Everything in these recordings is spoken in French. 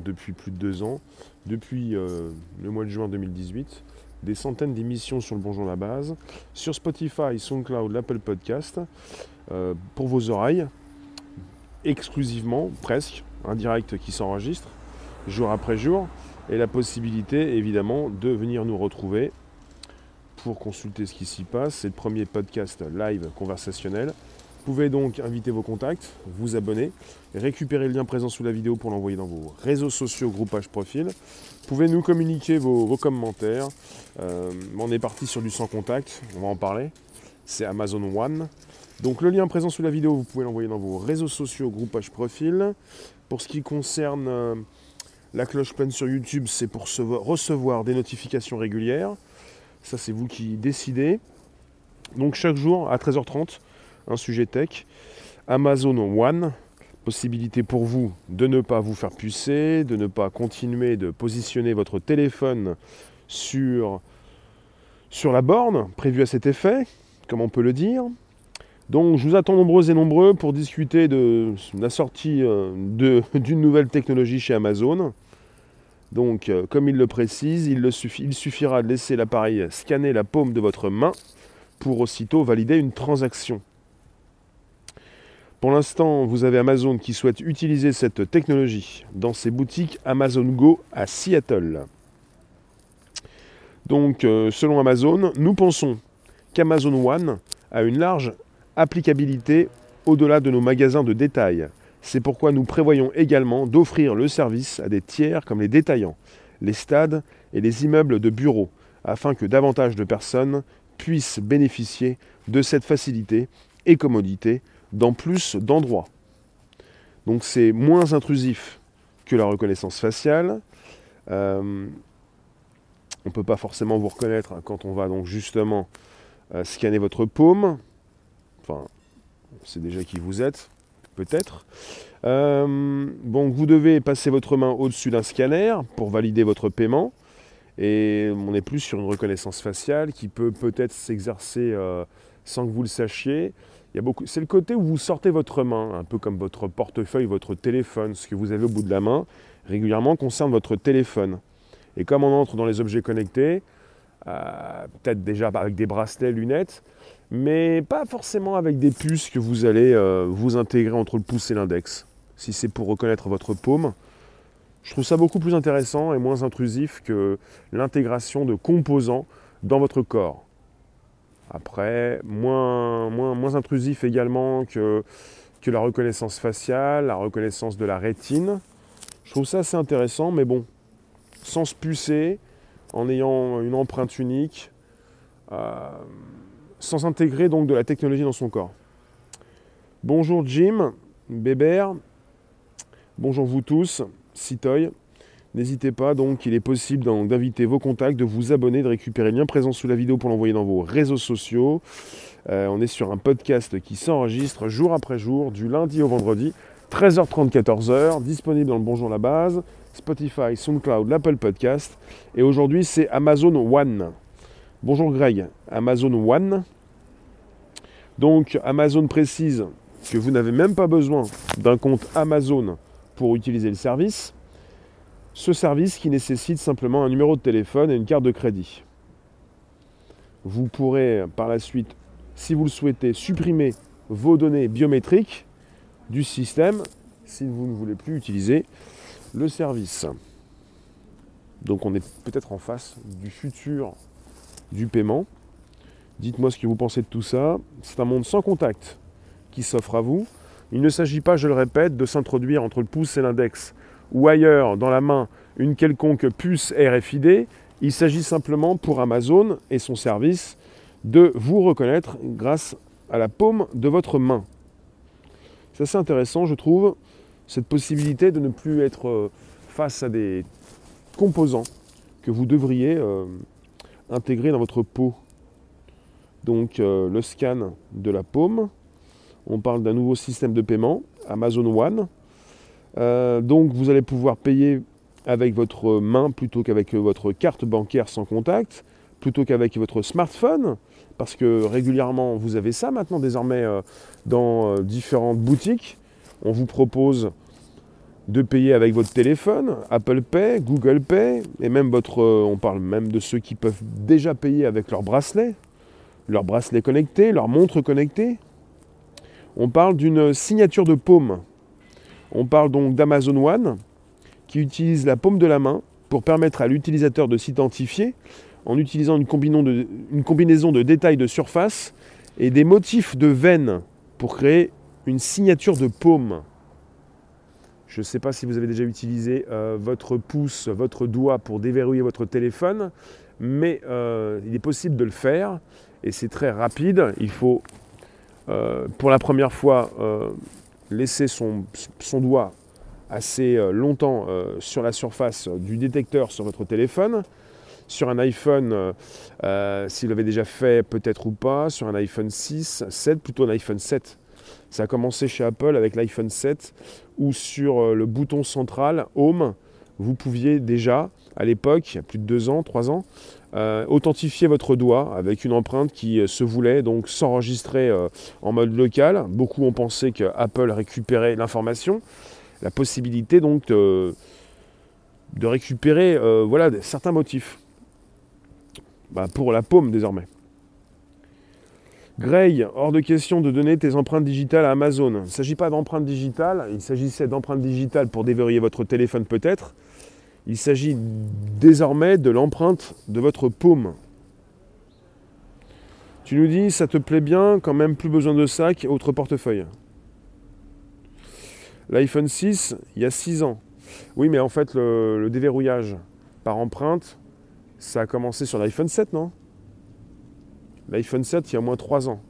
depuis plus de deux ans, depuis euh, le mois de juin 2018, des centaines d'émissions sur le Bonjour la base, sur Spotify, SoundCloud, l'Apple Podcast, euh, pour vos oreilles, exclusivement, presque, un direct qui s'enregistre, jour après jour, et la possibilité évidemment de venir nous retrouver pour consulter ce qui s'y passe. C'est le premier podcast live conversationnel vous pouvez donc inviter vos contacts, vous abonner, récupérer le lien présent sous la vidéo pour l'envoyer dans vos réseaux sociaux, groupage profil. Vous pouvez nous communiquer vos, commentaires. Euh, on est parti sur du sans contact, on va en parler. C'est Amazon One. Donc le lien présent sous la vidéo, vous pouvez l'envoyer dans vos réseaux sociaux, groupage profil. Pour ce qui concerne euh, la cloche pleine sur YouTube, c'est pour recevoir des notifications régulières. Ça, c'est vous qui décidez. Donc chaque jour à 13h30, un sujet tech. Amazon One, possibilité pour vous de ne pas vous faire pucer, de ne pas continuer de positionner votre téléphone sur, sur la borne prévue à cet effet, comme on peut le dire. Donc je vous attends nombreux et nombreux pour discuter de la sortie euh, d'une nouvelle technologie chez Amazon. Donc euh, comme il le précise, il, il suffira de laisser l'appareil scanner la paume de votre main pour aussitôt valider une transaction. Pour l'instant, vous avez Amazon qui souhaite utiliser cette technologie dans ses boutiques Amazon Go à Seattle. Donc, euh, selon Amazon, nous pensons qu'Amazon One a une large applicabilité au-delà de nos magasins de détail. C'est pourquoi nous prévoyons également d'offrir le service à des tiers comme les détaillants, les stades et les immeubles de bureaux, afin que davantage de personnes puissent bénéficier de cette facilité et commodité dans plus d'endroits. Donc c'est moins intrusif que la reconnaissance faciale. Euh, on ne peut pas forcément vous reconnaître quand on va donc justement euh, scanner votre paume. Enfin, on sait déjà qui vous êtes, peut-être. Euh, donc vous devez passer votre main au-dessus d'un scanner pour valider votre paiement. Et on est plus sur une reconnaissance faciale qui peut peut-être s'exercer sans que vous le sachiez c'est le côté où vous sortez votre main, un peu comme votre portefeuille, votre téléphone, ce que vous avez au bout de la main, régulièrement concerne votre téléphone. Et comme on entre dans les objets connectés, euh, peut-être déjà avec des bracelets, lunettes, mais pas forcément avec des puces que vous allez euh, vous intégrer entre le pouce et l'index. Si c'est pour reconnaître votre paume, je trouve ça beaucoup plus intéressant et moins intrusif que l'intégration de composants dans votre corps. Après, moins, intrusif également que, que la reconnaissance faciale, la reconnaissance de la rétine. Je trouve ça assez intéressant, mais bon, sans se pucer, en ayant une empreinte unique, euh, sans intégrer donc de la technologie dans son corps. Bonjour Jim, Bébert, bonjour vous tous, Citoy. N'hésitez pas, donc il est possible d'inviter vos contacts, de vous abonner, de récupérer le lien présent sous la vidéo pour l'envoyer dans vos réseaux sociaux. Euh, on est sur un podcast qui s'enregistre jour après jour, du lundi au vendredi, 13h30, 14h, disponible dans le Bonjour la base, Spotify, SoundCloud, l'Apple Podcast. Et aujourd'hui, c'est Amazon One. Bonjour Greg, Amazon One. Donc Amazon précise que vous n'avez même pas besoin d'un compte Amazon pour utiliser le service ce service qui nécessite simplement un numéro de téléphone et une carte de crédit. Vous pourrez par la suite, si vous le souhaitez, supprimer vos données biométriques du système si vous ne voulez plus utiliser le service. Donc on est peut-être en face du futur du paiement. Dites-moi ce que vous pensez de tout ça. C'est un monde sans contact qui s'offre à vous. Il ne s'agit pas, je le répète, de s'introduire entre le pouce et l'index ou ailleurs dans la main une quelconque puce RFID. Il s'agit simplement pour Amazon et son service de vous reconnaître grâce à la paume de votre main. C'est assez intéressant, je trouve, cette possibilité de ne plus être euh, face à des composants que vous devriez euh, intégrer dans votre peau. Donc euh, le scan de la paume, on parle d'un nouveau système de paiement, Amazon One, euh, donc vous allez pouvoir payer avec votre main plutôt qu'avec votre carte bancaire sans contact, plutôt qu'avec votre smartphone, parce que régulièrement vous avez ça maintenant désormais euh, dans euh, différentes boutiques. On vous propose de payer avec votre téléphone, Apple Pay, Google Pay, et même votre, on parle même de ceux qui peuvent déjà payer avec leur bracelet, leur bracelet connecté, leur montre connectée. On parle d'une signature de paume. On parle donc d'Amazon One qui utilise la paume de la main pour permettre à l'utilisateur de s'identifier en utilisant une, combinaison de détails de surface et des motifs de veine pour créer une signature de paume. Je ne sais pas si vous avez déjà utilisé euh, votre pouce, votre doigt pour déverrouiller votre téléphone, mais euh, il est possible de le faire et c'est très rapide. Il faut, euh, pour la première fois, laisser son, doigt assez longtemps sur la surface du détecteur sur votre téléphone. Sur un iPhone, s'il l'avait déjà fait, peut-être ou pas. Sur un iPhone 6, 7, plutôt un iPhone 7 ça a commencé chez Apple avec l'iPhone 7 où sur euh, le bouton central Home, vous pouviez déjà, à l'époque, il y a plus de deux ans, trois ans, euh, authentifier votre doigt avec une empreinte qui euh, se voulait donc s'enregistrer en mode local. Beaucoup ont pensé que Apple récupérait l'information. La possibilité donc de, récupérer voilà, certains motifs. Bah, pour la paume désormais. Gray, hors de question de donner tes empreintes digitales à Amazon. Il ne s'agit pas d'empreintes digitales, il s'agissait d'empreintes digitales pour déverrouiller votre téléphone peut-être. Il s'agit désormais de l'empreinte de votre paume. Tu nous dis, ça te plaît bien, quand même plus besoin de sac, autre portefeuille. L'iPhone 6, il y a 6 ans. Oui, mais en fait, le, déverrouillage par empreinte, ça a commencé sur l'iPhone 7, non? L'iPhone 7, il y a au moins 3 ans.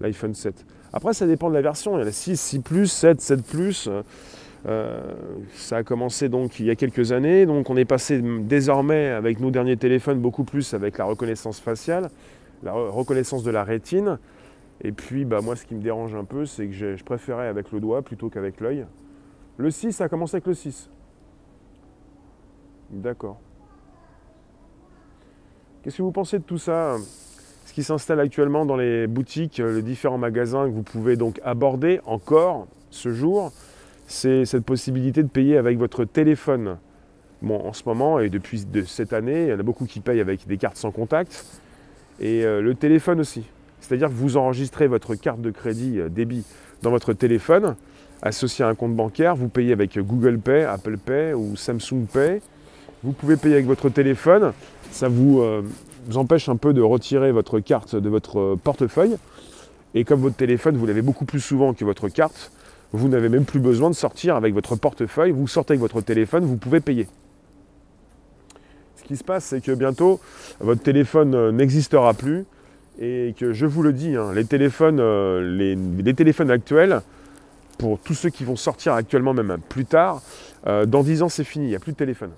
L'iPhone 7. Après, ça dépend de la version. Il y a 6, 6 Plus, 7, 7 Plus. Euh, ça a commencé donc il y a quelques années. Donc on est passé désormais avec nos derniers téléphones beaucoup plus avec la reconnaissance faciale, la reconnaissance de la rétine. Et puis bah, moi ce qui me dérange un peu, c'est que je, préférais avec le doigt plutôt qu'avec l'œil. Le 6, ça a commencé avec le 6. D'accord. Qu'est-ce que vous pensez de tout ça ce qui s'installe actuellement dans les boutiques, euh, les différents magasins que vous pouvez donc aborder encore ce jour, c'est cette possibilité de payer avec votre téléphone. Bon, en ce moment et depuis cette année, il y en a beaucoup qui payent avec des cartes sans contact et euh, le téléphone aussi. C'est-à-dire que vous enregistrez votre carte de crédit euh, débit dans votre téléphone, associé à un compte bancaire, vous payez avec Google Pay, Apple Pay ou Samsung Pay. Vous pouvez payer avec votre téléphone, ça vous vous empêche un peu de retirer votre carte de votre portefeuille. Et comme votre téléphone, vous l'avez beaucoup plus souvent que votre carte, vous n'avez même plus besoin de sortir avec votre portefeuille. Vous sortez avec votre téléphone, vous pouvez payer. Ce qui se passe, c'est que bientôt, votre téléphone euh, n'existera plus. Et que je vous le dis, hein, les, téléphones, euh, les, téléphones actuels, pour tous ceux qui vont sortir actuellement, même plus tard, euh, dans 10 ans, c'est fini, il n'y a plus de téléphone.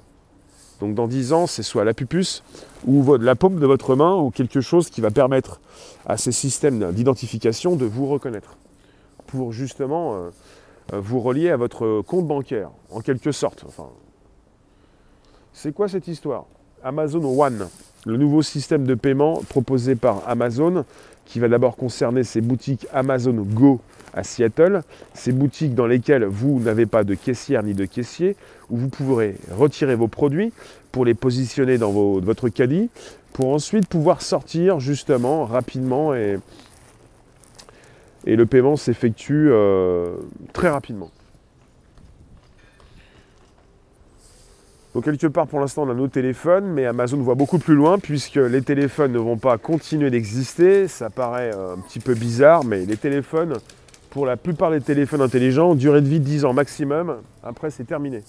Donc dans 10 ans, c'est soit la pupus ou la paume de votre main ou quelque chose qui va permettre à ces systèmes d'identification de vous reconnaître pour justement euh, euh, vous relier à votre compte bancaire, en quelque sorte. C'est quoi cette histoire? Amazon One, le nouveau système de paiement proposé par Amazon, qui va d'abord concerner ses boutiques Amazon Go à Seattle, ces boutiques dans lesquelles vous n'avez pas de caissière ni de caissier, où vous pourrez retirer vos produits pour les positionner dans votre caddie, pour ensuite pouvoir sortir justement rapidement et, et le paiement s'effectue euh, très rapidement. Donc quelque part pour l'instant on a nos téléphones, mais Amazon voit beaucoup plus loin puisque les téléphones ne vont pas continuer d'exister. Ça paraît euh, un petit peu bizarre, mais les téléphones pour la plupart des téléphones intelligents, durée de vie 10 ans maximum, après c'est terminé.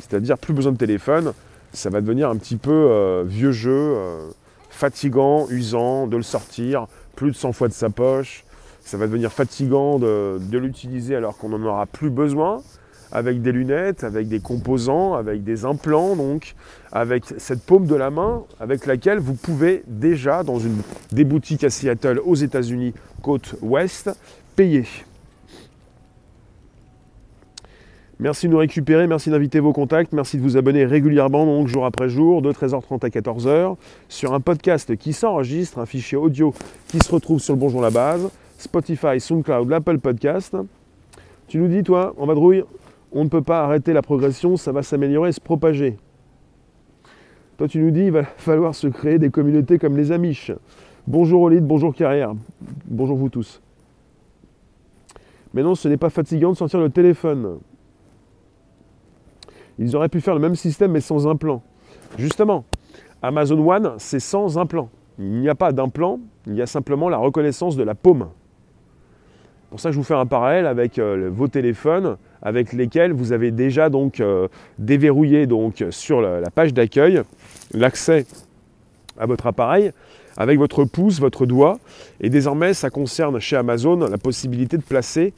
C'est-à-dire plus besoin de téléphone, ça va devenir un petit peu euh, vieux jeu, fatigant, usant de le sortir, plus de 100 fois de sa poche, ça va devenir fatigant de, l'utiliser alors qu'on n'en aura plus besoin, avec des lunettes, avec des composants, avec des implants, donc avec cette paume de la main avec laquelle vous pouvez déjà, dans une, des boutiques à Seattle aux États-Unis, côte ouest, payer. Merci de nous récupérer, merci d'inviter vos contacts, merci de vous abonner régulièrement, donc jour après jour, de 13h30 à 14h, sur un podcast qui s'enregistre, un fichier audio qui se retrouve sur le Bonjour la Base, Spotify, SoundCloud, l'Apple Podcast. Tu nous dis, toi, en vadrouille, On ne peut pas arrêter la progression, ça va s'améliorer, se propager. Toi, tu nous dis, il va falloir se créer des communautés comme les Amish. Bonjour Olide, bonjour Carrière, bonjour vous tous. Mais non, ce n'est pas fatigant de sortir le téléphone. Ils auraient pu faire le même système mais sans implant. Justement, Amazon One, c'est sans implant. Il n'y a pas d'implant, il y a simplement la reconnaissance de la paume. Pour ça, je vous fais un parallèle avec euh, vos téléphones avec lesquels vous avez déjà donc euh, déverrouillé donc sur la, page d'accueil l'accès à votre appareil avec votre pouce, votre doigt. Et désormais, ça concerne chez Amazon la possibilité de placer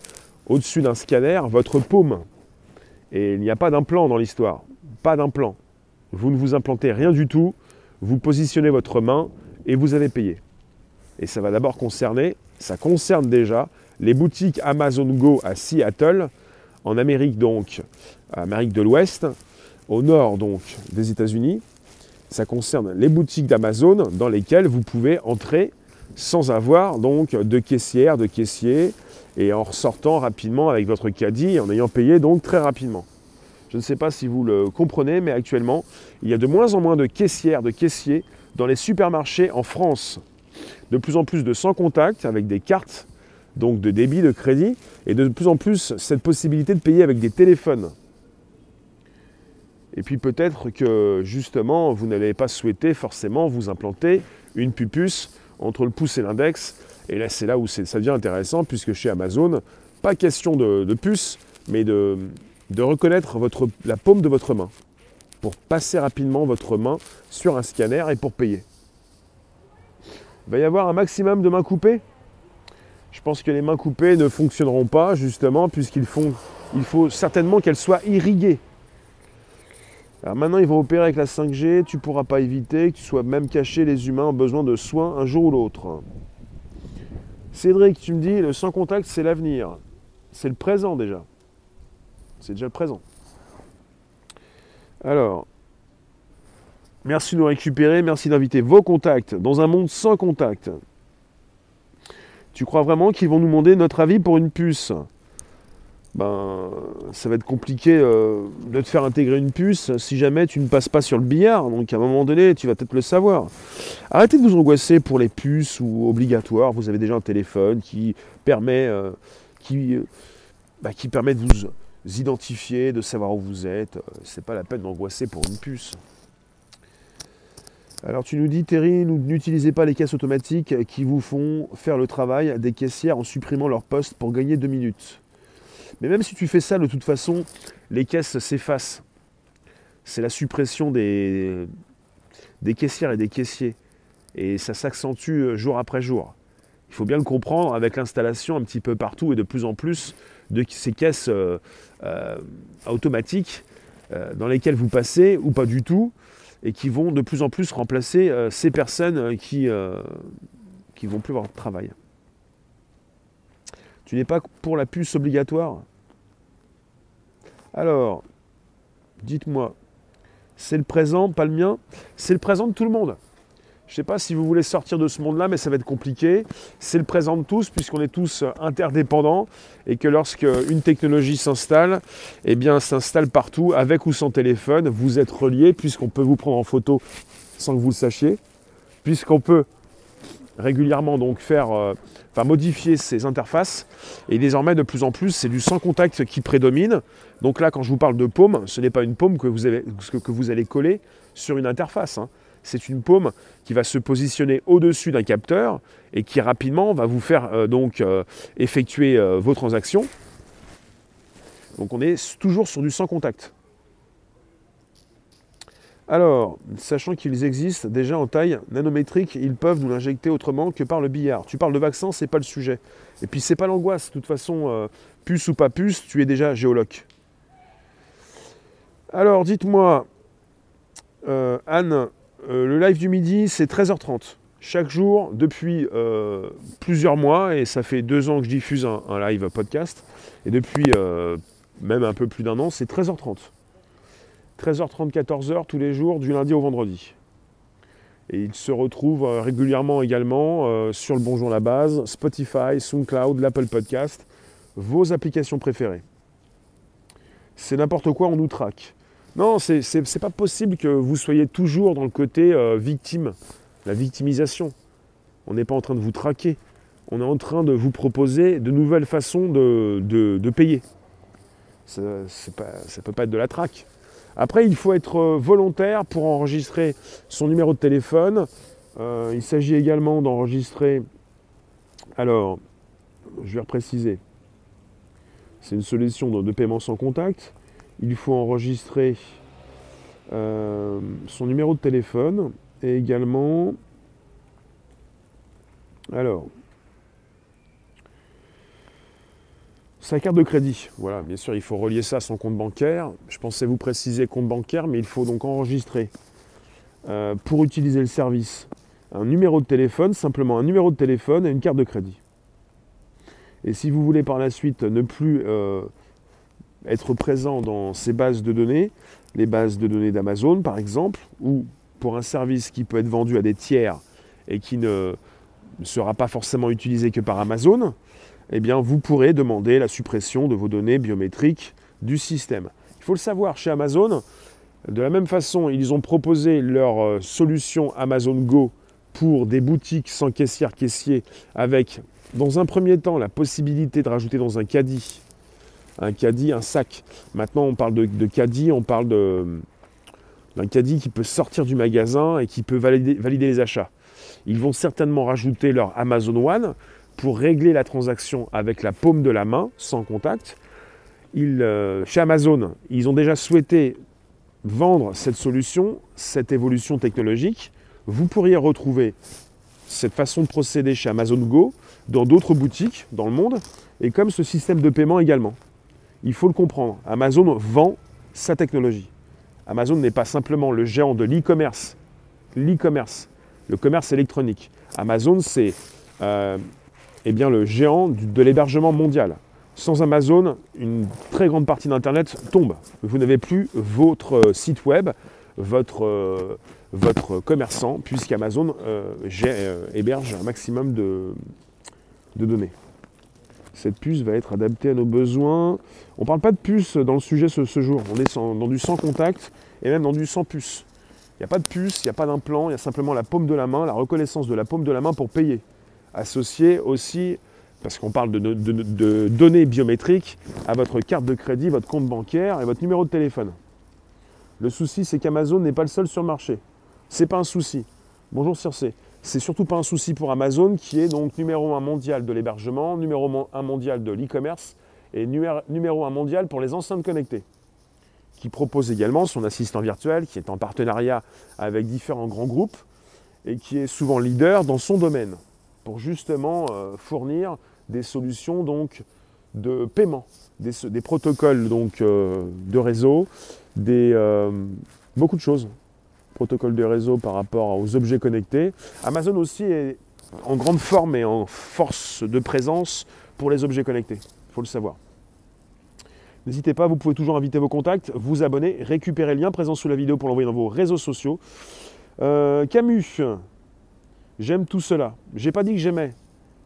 au-dessus d'un scanner votre paume. Et il n'y a pas d'implant dans l'histoire. Pas d'implant. Vous ne vous implantez rien du tout. Vous positionnez votre main et vous avez payé. Et ça va d'abord concerner, ça concerne déjà les boutiques Amazon Go à Seattle, en Amérique donc, Amérique de l'Ouest, au nord donc des États-Unis. Ça concerne les boutiques d'Amazon dans lesquelles vous pouvez entrer sans avoir donc de caissière, de caissier, et en ressortant rapidement avec votre caddie, en ayant payé donc très rapidement. Je ne sais pas si vous le comprenez, mais actuellement, il y a de moins en moins de caissières, de caissiers dans les supermarchés en France. De plus en plus de sans contact avec des cartes donc de débit, de crédit, et de plus en plus cette possibilité de payer avec des téléphones. Et puis peut-être que justement, vous n'allez pas souhaiter forcément vous implanter une pupuce entre le pouce et l'index. Et là, c'est là où ça devient intéressant, puisque chez Amazon, pas question de, puce, mais de, de reconnaître la paume de votre main, pour passer rapidement votre main sur un scanner et pour payer. Il va y avoir un maximum de mains coupées? Je pense que les mains coupées ne fonctionneront pas, justement, puisqu'il faut certainement qu'elles soient irriguées. Alors maintenant, ils vont opérer avec la 5G, tu ne pourras pas éviter que tu sois même caché, les humains ont besoin de soins un jour ou l'autre. Cédric, tu me dis, le sans contact, c'est l'avenir. C'est le présent déjà. C'est déjà le présent. Alors, merci de nous récupérer, merci d'inviter vos contacts dans un monde sans contact. Tu crois vraiment qu'ils vont nous demander notre avis pour une puce? Ben, ça va être compliqué euh, de te faire intégrer une puce si jamais tu ne passes pas sur le billard. Donc à un moment donné, tu vas peut-être le savoir. Arrêtez de vous angoisser pour les puces ou obligatoires. Vous avez déjà un téléphone qui permet, euh, euh, bah, qui permet de vous identifier, de savoir où vous êtes. C'est pas la peine d'angoisser pour une puce. Alors tu nous dis, Terry, n'utilisez pas les caisses automatiques qui vous font faire le travail des caissières en supprimant leur poste pour gagner deux minutes. Mais même si tu fais ça, de toute façon, les caisses s'effacent. C'est la suppression des, caissières et des caissiers. Et ça s'accentue jour après jour. Il faut bien le comprendre avec l'installation un petit peu partout et de plus en plus de ces caisses euh, euh, automatiques euh, dans lesquelles vous passez ou pas du tout et qui vont de plus en plus remplacer euh, ces personnes euh, qui euh, vont plus avoir de travail. Tu n'es pas pour la puce obligatoire? Alors, dites-moi, c'est le présent, pas le mien? C'est le présent de tout le monde? Je ne sais pas si vous voulez sortir de ce monde-là, mais ça va être compliqué. C'est le présent de tous, puisqu'on est tous interdépendants, et que lorsque une technologie s'installe, eh bien, s'installe partout, avec ou sans téléphone. Vous êtes reliés, puisqu'on peut vous prendre en photo sans que vous le sachiez, puisqu'on peut régulièrement donc faire, euh, modifier ces interfaces. Et désormais, de plus en plus, c'est du sans contact qui prédomine. Donc là, quand je vous parle de paume, ce n'est pas une paume que vous, avez, que vous allez coller sur une interface. Hein c'est une paume qui va se positionner au-dessus d'un capteur et qui rapidement va vous faire euh, donc euh, effectuer euh, vos transactions. Donc on est toujours sur du sans contact. Alors, sachant qu'ils existent déjà en taille nanométrique, ils peuvent nous l'injecter autrement que par le billard. Tu parles de vaccin, c'est pas le sujet. Et puis c'est pas l'angoisse. De toute façon, puce ou pas puce, tu es déjà géologue. Alors, dites-moi, Anne, euh, le live du midi, c'est 13h30. Chaque jour, depuis euh, plusieurs mois, et ça fait deux ans que je diffuse un, live podcast, et depuis euh, même un peu plus d'un an, c'est 13h30. 13h30, 14h tous les jours, du lundi au vendredi. Et il se retrouve régulièrement également sur le Bonjour la Base, Spotify, SoundCloud, l'Apple Podcast, vos applications préférées. c'est n'importe quoi, on nous traque. Non, c'est pas possible que vous soyez toujours dans le côté euh, victime, la victimisation. On n'est pas en train de vous traquer. On est en train de vous proposer de nouvelles façons de, payer. Ça ne peut pas être de la traque. Après, il faut être euh, volontaire pour enregistrer son numéro de téléphone. Euh, il s'agit également d'enregistrer. Alors, je vais repréciser. C'est une solution de, paiement sans contact. Il faut enregistrer euh, son numéro de téléphone et également. Alors, Sa carte de crédit, voilà, bien sûr, il faut relier ça à son compte bancaire. Je pensais vous préciser compte bancaire, mais il faut donc enregistrer euh, pour utiliser le service un numéro de téléphone, simplement un numéro de téléphone et une carte de crédit. Et si vous voulez par la suite ne plus euh, être présent dans ces bases de données, les bases de données d'Amazon par exemple, ou pour un service qui peut être vendu à des tiers et qui ne sera pas forcément utilisé que par Amazon, eh bien, vous pourrez demander la suppression de vos données biométriques du système. Il faut le savoir, chez Amazon, de la même façon, ils ont proposé leur euh, solution Amazon Go pour des boutiques sans caissière caissier avec, dans un premier temps, la possibilité de rajouter dans un caddie, un caddie, un sac. Maintenant, on parle de, caddie, on parle d'un caddie qui peut sortir du magasin et qui peut valider, les achats. Ils vont certainement rajouter leur Amazon One pour régler la transaction avec la paume de la main, sans contact. Euh, chez Amazon, ils ont déjà souhaité vendre cette solution, cette évolution technologique. Vous pourriez retrouver cette façon de procéder chez Amazon Go dans d'autres boutiques dans le monde, et comme ce système de paiement également. Il faut le comprendre. Amazon vend sa technologie. Amazon n'est pas simplement le géant de l'e-commerce, l'e-commerce, le commerce électronique. Amazon, c'est euh, eh bien, le géant de l'hébergement mondial. Sans Amazon, une très grande partie d'Internet tombe. Vous n'avez plus votre euh, site web, votre, euh, commerçant, puisqu'Amazon euh, héberge un maximum de, données. Cette puce va être adaptée à nos besoins. On ne parle pas de puce dans le sujet ce, jour. On est dans du sans contact et même dans du sans puce. Il n'y a pas de puce, il n'y a pas d'implant, il y a simplement la paume de la main, la reconnaissance de la paume de la main pour payer associé aussi, parce qu'on parle de, données biométriques, à votre carte de crédit, votre compte bancaire et votre numéro de téléphone. Le souci, c'est qu'Amazon n'est pas le seul sur le marché. C'est pas un souci. Bonjour Circe. C'est surtout pas un souci pour Amazon, qui est donc numéro un mondial de l'hébergement, numéro un mondial de l'e-commerce et numéro un mondial pour les enceintes connectées qui propose également son assistant virtuel, qui est en partenariat avec différents grands groupes et qui est souvent leader dans son domaine pour justement euh, fournir des solutions donc, de paiement, des, protocoles donc, euh, de réseau, des, euh, beaucoup de choses. De réseau par rapport aux objets connectés. Amazon aussi est en grande forme et en force de présence pour les objets connectés. Il faut le savoir. N'hésitez pas, vous pouvez toujours inviter vos contacts, vous abonner, récupérer le lien présent sous la vidéo pour l'envoyer dans vos réseaux sociaux. Camus, J'aime tout cela. Je n'ai pas dit que j'aimais.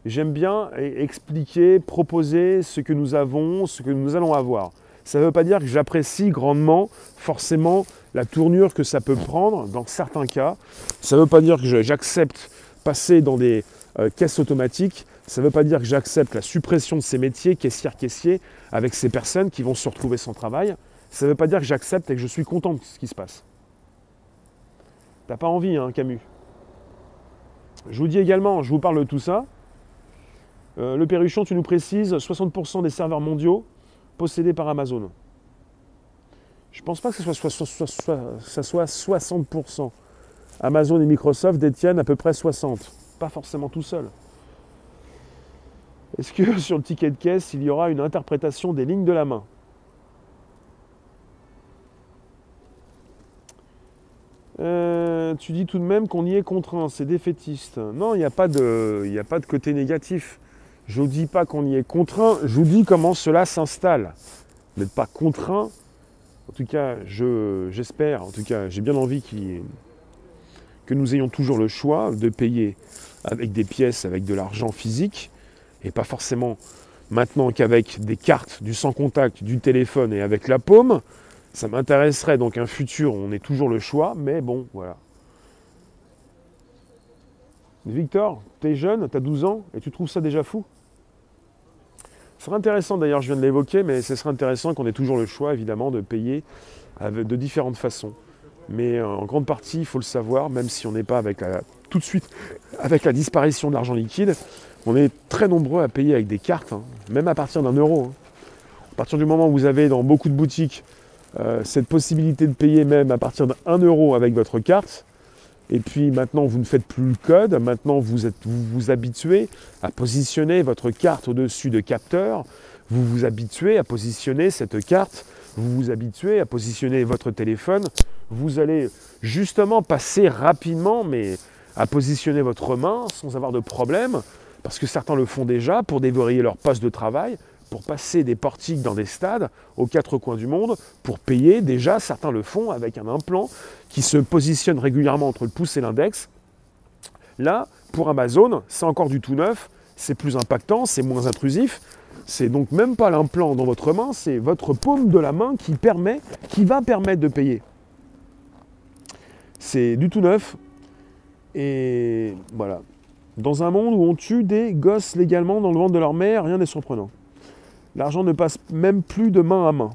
J'aime bien expliquer, proposer ce que nous avons, ce que nous allons avoir. Ça ne veut pas dire que j'apprécie grandement forcément la tournure que ça peut prendre dans certains cas. Ça ne veut pas dire que j'accepte passer dans des euh, caisses automatiques. Ça ne veut pas dire que j'accepte la suppression de ces métiers, caissière-caissier, avec ces personnes qui vont se retrouver sans travail. Ça ne veut pas dire que j'accepte et que je suis content de ce qui se passe. T'as pas envie, hein, Camus je vous dis également, je vous parle de tout ça. Euh, le Perruchon, tu nous précises 60% des serveurs mondiaux possédés par Amazon. Je pense pas que ce soit, 60%. Amazon et Microsoft détiennent à peu près 60%. Pas forcément tout seul. Est-ce que sur le ticket de caisse, il y aura une interprétation des lignes de la main? Euh, tu dis tout de même qu'on y est contraint, c'est défaitiste. Non, il n'y a, pas de, a pas de côté négatif. Je ne dis pas qu'on y est contraint, je vous dis comment cela s'installe. Vous n'êtes pas contraint. En tout cas, j'espère, en tout cas, j'ai bien envie que nous ayons toujours le choix de payer avec des pièces, avec de l'argent physique, et pas forcément maintenant qu'avec des cartes, du sans contact, du téléphone et avec la paume. Ça m'intéresserait donc un futur où on ait toujours le choix, mais bon, voilà. Victor, tu es jeune, tu as 12 ans et tu trouves ça déjà fou? Ce serait intéressant d'ailleurs, je viens de l'évoquer, mais ce serait intéressant qu'on ait toujours le choix évidemment de payer de différentes façons. Mais euh, en grande partie, il faut le savoir, même si on n'est pas avec tout de suite avec la disparition de l'argent liquide, on est très nombreux à payer avec des cartes, hein, même à partir d'un euro. Hein. À partir du moment où vous avez dans beaucoup de boutiques euh, cette possibilité de payer même à partir d'un euro avec votre carte, et puis maintenant vous ne faites plus le code, maintenant vous êtes, vous, vous habituez à positionner votre carte au-dessus de capteurs, vous vous habituez à positionner cette carte, vous vous habituez à positionner votre téléphone, vous allez justement passer rapidement, mais à positionner votre main sans avoir de problème, parce que certains le font déjà pour déverrouiller leur poste de travail, pour passer des portiques dans des stades aux quatre coins du monde, pour payer. Déjà, certains le font avec un implant qui se positionne régulièrement entre le pouce et l'index. Là, pour Amazon, c'est encore du tout neuf, c'est plus impactant, c'est moins intrusif. C'est donc même pas l'implant dans votre main, c'est votre paume de la main qui permet, qui va permettre de payer. C'est du tout neuf. Et voilà. Dans un monde où on tue des gosses légalement dans le ventre de leur mère, rien n'est surprenant. L'argent ne passe même plus de main à main.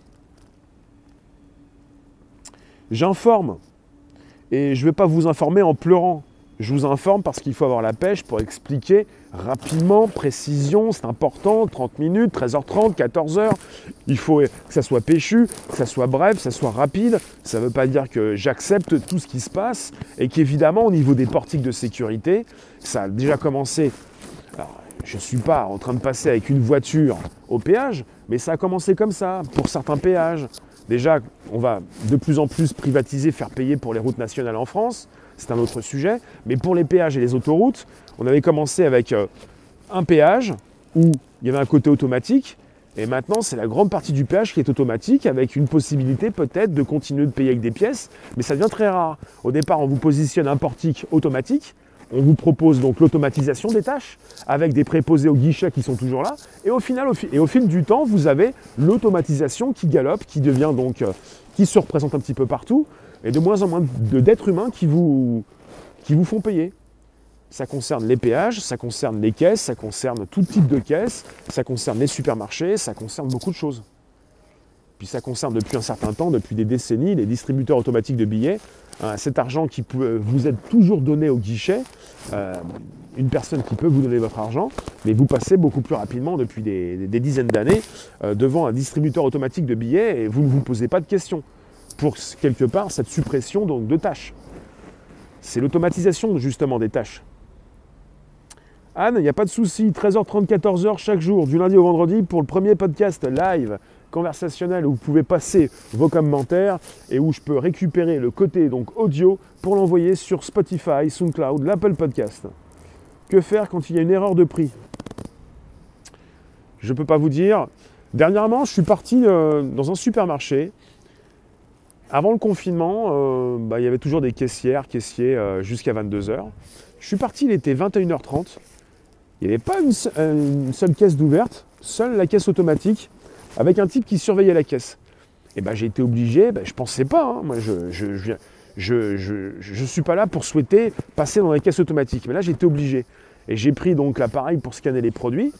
J'informe. Et je ne vais pas vous informer en pleurant. Je vous informe parce qu'il faut avoir la pêche pour expliquer rapidement, précision, c'est important, 30 minutes, 13h30, 14h. Il faut que ça soit péchu, que ça soit bref, que ça soit rapide. Ça ne veut pas dire que j'accepte tout ce qui se passe et qu'évidemment au niveau des portiques de sécurité, ça a déjà commencé. Je ne suis pas en train de passer avec une voiture au péage, mais ça a commencé comme ça pour certains péages. Déjà, on va de plus en plus privatiser, faire payer pour les routes nationales en France c'est un autre sujet. Mais pour les péages et les autoroutes, on avait commencé avec euh, un péage où il y avait un côté automatique. Et maintenant, c'est la grande partie du péage qui est automatique, avec une possibilité peut-être de continuer de payer avec des pièces, mais ça devient très rare. Au départ, on vous positionne un portique automatique, on vous propose donc l'automatisation des tâches, avec des préposés au guichet qui sont toujours là, et au, final, et au fil du temps, vous avez l'automatisation qui galope, qui devient donc, euh, qui se représente un petit peu partout, et de moins en moins d'êtres humains qui vous, qui vous font payer. Ça concerne les péages, ça concerne les caisses, ça concerne tout type de caisses, ça concerne les supermarchés, ça concerne beaucoup de choses. Puis ça concerne depuis un certain temps, depuis des décennies, les distributeurs automatiques de billets. Hein, cet argent qui peut vous être toujours donné au guichet, euh, une personne qui peut vous donner votre argent, mais vous passez beaucoup plus rapidement depuis des, dizaines d'années euh, devant un distributeur automatique de billets et vous ne vous posez pas de questions pour quelque part cette suppression donc, de tâches. C'est l'automatisation justement des tâches. Anne, il n'y a pas de souci, 13h30, 14h chaque jour, du lundi au vendredi, pour le premier podcast live conversationnel où vous pouvez passer vos commentaires et où je peux récupérer le côté donc audio pour l'envoyer sur Spotify, SoundCloud, l'Apple Podcast. Que faire quand il y a une erreur de prix? Je ne peux pas vous dire. Dernièrement, je suis parti euh, dans un supermarché avant le confinement, euh, bah, il y avait toujours des caissières, caissiers euh, jusqu'à 22h. Je suis parti, il était 21h30. Il n'y avait pas une, seule caisse d'ouverte, seule la caisse automatique, avec un type qui surveillait la caisse. Et ben j'ai été obligé, ben, je pensais pas, hein. moi je ne je, je, suis pas là pour souhaiter passer dans la caisse automatique. Mais là été obligé. Et j'ai pris donc l'appareil pour scanner les produits.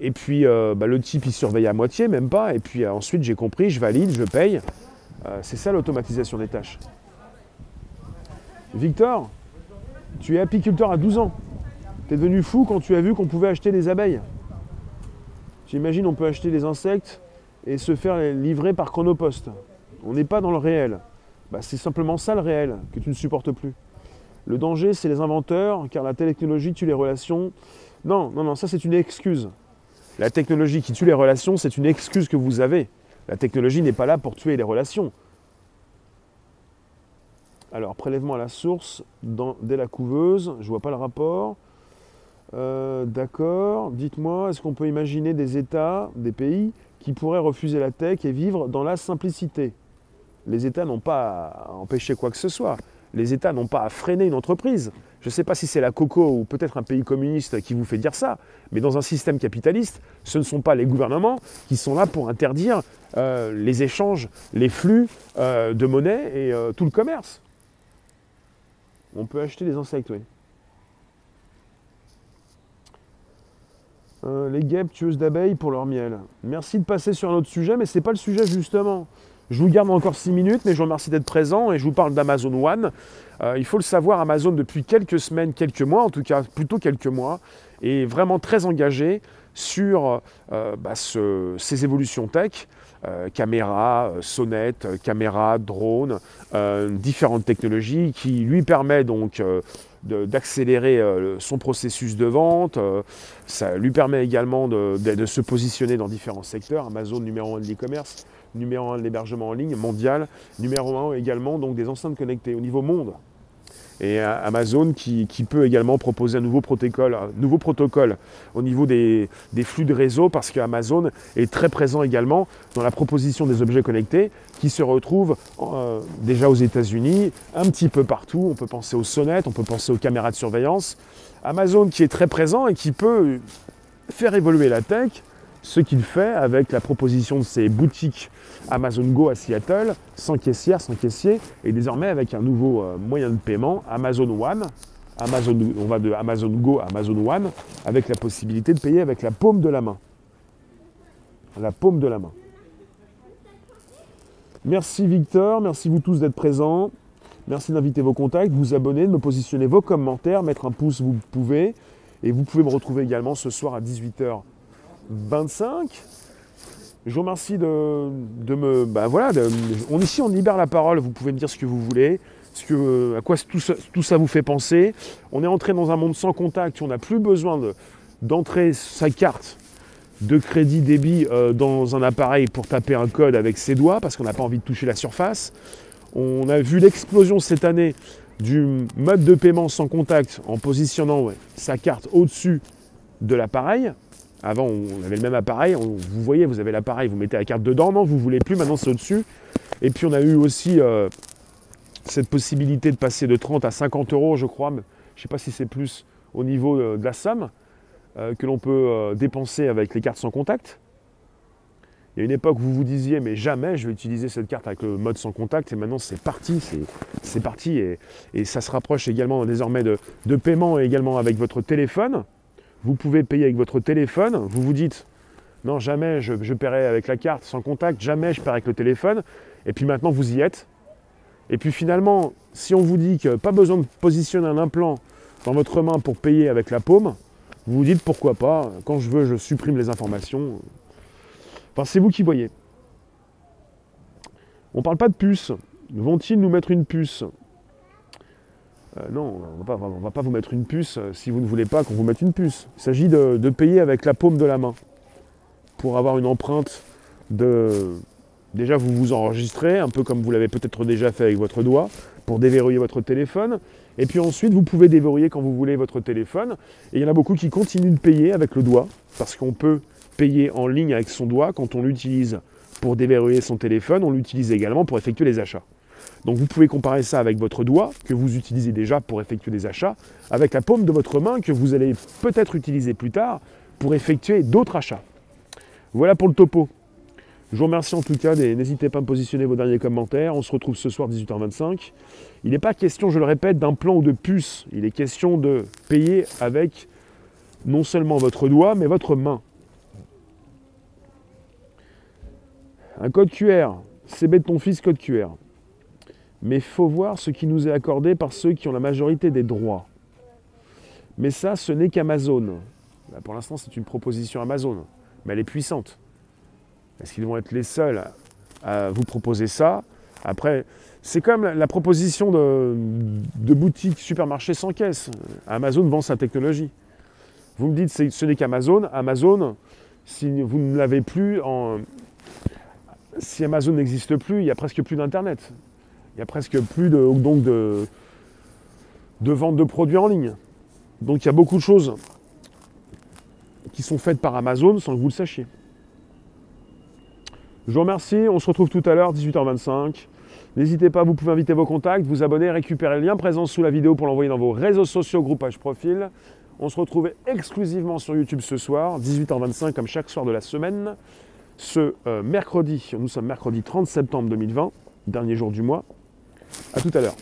Et puis euh, bah, le type il surveille à moitié, même pas. Et puis ensuite j'ai compris, je valide, je paye. Euh, c'est ça l'automatisation des tâches. Victor, tu es apiculteur à 12 ans. Tu es devenu fou quand tu as vu qu'on pouvait acheter des abeilles. J'imagine on peut acheter des insectes et se faire livrer par chronopost. On n'est pas dans le réel. Bah, c'est simplement ça le réel que tu ne supportes plus. Le danger, c'est les inventeurs, car la technologie tue les relations. Non, non, non, ça c'est une excuse. La technologie qui tue les relations, c'est une excuse que vous avez. La technologie n'est pas là pour tuer les relations. Alors, prélèvement à la source dès la couveuse, je ne vois pas le rapport. Euh, d'accord, dites-moi, est-ce qu'on peut imaginer des États, des pays qui pourraient refuser la tech et vivre dans la simplicité? Les États n'ont pas à empêcher quoi que ce soit. Les États n'ont pas à freiner une entreprise. Je ne sais pas si c'est la coco ou peut-être un pays communiste qui vous fait dire ça, mais dans un système capitaliste, ce ne sont pas les gouvernements qui sont là pour interdire euh, les échanges, les flux euh, de monnaie et tout le commerce. On peut acheter des insectes, oui. Les guêpes tueuses d'abeilles pour leur miel. Merci de passer sur un autre sujet, mais ce n'est pas le sujet justement. Je vous garde encore 6 minutes, mais je vous remercie d'être présent et je vous parle d'Amazon One. Euh, il faut le savoir, Amazon, depuis quelques semaines, quelques mois, en tout cas plutôt quelques mois, est vraiment très engagé sur euh, bah, ces évolutions tech. Euh, caméra, sonnette, caméra, drone, différentes technologies qui lui permettent donc d'accélérer son processus de vente. ça lui permet également de, se positionner dans différents secteurs. Amazon numéro 1 de l'e-commerce, numéro 1 de l'hébergement en ligne mondial, numéro 1 également donc des enceintes connectées au niveau monde. Et Amazon qui, peut également proposer un nouveau protocole, nouveau protocole au niveau des, flux de réseau parce qu'Amazon est très présent également dans la proposition des objets connectés qui se retrouvent euh, déjà aux États-Unis, un petit peu partout. On peut penser aux sonnettes, on peut penser aux caméras de surveillance. Amazon qui est très présent et qui peut faire évoluer la tech ce qu'il fait avec la proposition de ses boutiques Amazon Go à Seattle, sans caissière, sans caissier, et désormais avec un nouveau euh, moyen de paiement, Amazon One. Amazon, on va de Amazon Go à Amazon One, avec la possibilité de payer avec la paume de la main. La paume de la main. Merci Victor, merci vous tous d'être présents. Merci d'inviter vos contacts, vous abonner, de me positionner vos commentaires, mettre un pouce, vous pouvez. Et vous pouvez me retrouver également ce soir à 18h 25. Je vous remercie de, me. Ben voilà, on, ici on libère la parole, vous pouvez me dire ce que vous voulez, ce que, à quoi tout ça, vous fait penser. On est entré dans un monde sans contact, on n'a plus besoin d'entrer sa carte de crédit débit euh, dans un appareil pour taper un code avec ses doigts parce qu'on n'a pas envie de toucher la surface. On a vu l'explosion cette année du mode de paiement sans contact en positionnant sa carte au-dessus de l'appareil. Avant, on avait le même appareil. vous voyez, vous avez l'appareil, vous mettez la carte dedans. Non, vous ne voulez plus. Maintenant, c'est au-dessus. Et puis, on a eu aussi euh, cette possibilité de passer de 30 à 50 euros, je crois. Je ne sais pas si c'est plus au niveau de la somme euh, que l'on peut euh, dépenser avec les cartes sans contact. Il y a une époque où vous vous disiez, mais jamais je vais utiliser cette carte avec le mode sans contact. Et maintenant, c'est parti. C'est parti. Et, ça se rapproche également désormais de, de paiement également avec votre téléphone. Vous pouvez payer avec votre téléphone. Vous vous dites, non, jamais je, paierai avec la carte sans contact, jamais je paierai avec le téléphone. Et puis maintenant, vous y êtes. Et puis finalement, si on vous dit que pas besoin de positionner un implant dans votre main pour payer avec la paume, vous vous dites pourquoi pas, quand je veux, je supprime les informations. Enfin, c'est vous qui voyez. On ne parle pas de puce. Vont-ils nous mettre une puce? Euh, non, on ne va pas vous mettre une puce euh, si vous ne voulez pas qu'on vous mette une puce. Il s'agit de, payer avec la paume de la main pour avoir une empreinte de... Déjà, vous vous enregistrez, un peu comme vous l'avez peut-être déjà fait avec votre doigt, pour déverrouiller votre téléphone. Et puis ensuite, vous pouvez déverrouiller quand vous voulez votre téléphone. Et il y en a beaucoup qui continuent de payer avec le doigt, parce qu'on peut payer en ligne avec son doigt quand on l'utilise pour déverrouiller son téléphone. On l'utilise également pour effectuer les achats. Donc vous pouvez comparer ça avec votre doigt que vous utilisez déjà pour effectuer des achats, avec la paume de votre main que vous allez peut-être utiliser plus tard pour effectuer d'autres achats. Voilà pour le topo. Je vous remercie en tout cas, n'hésitez pas à me positionner vos derniers commentaires. On se retrouve ce soir 18h25. Il n'est pas question, je le répète, d'un plan ou de puce. Il est question de payer avec non seulement votre doigt, mais votre main. Un code QR, c'est bête ton fils code QR mais il faut voir ce qui nous est accordé par ceux qui ont la majorité des droits. Mais ça, ce n'est qu'Amazon. Pour l'instant, c'est une proposition Amazon, mais elle est puissante. Est-ce qu'ils vont être les seuls à vous proposer ça? Après, c'est comme la proposition de, boutique supermarché sans caisse. Amazon vend sa technologie. Vous me dites, ce n'est qu'Amazon. Amazon, si vous ne l'avez plus, si Amazon n'existe plus, il n'y a presque plus d'Internet. Il n'y a presque plus de, donc de, vente de produits en ligne. Donc il y a beaucoup de choses qui sont faites par Amazon sans que vous le sachiez. Je vous remercie, on se retrouve tout à l'heure, 18h25. N'hésitez pas, vous pouvez inviter vos contacts, vous abonner, récupérer le lien présent sous la vidéo pour l'envoyer dans vos réseaux sociaux, groupage profil. On se retrouve exclusivement sur YouTube ce soir, 18h25 comme chaque soir de la semaine. Ce euh, mercredi, nous sommes mercredi 30 septembre 2020, dernier jour du mois. A tout à l'heure.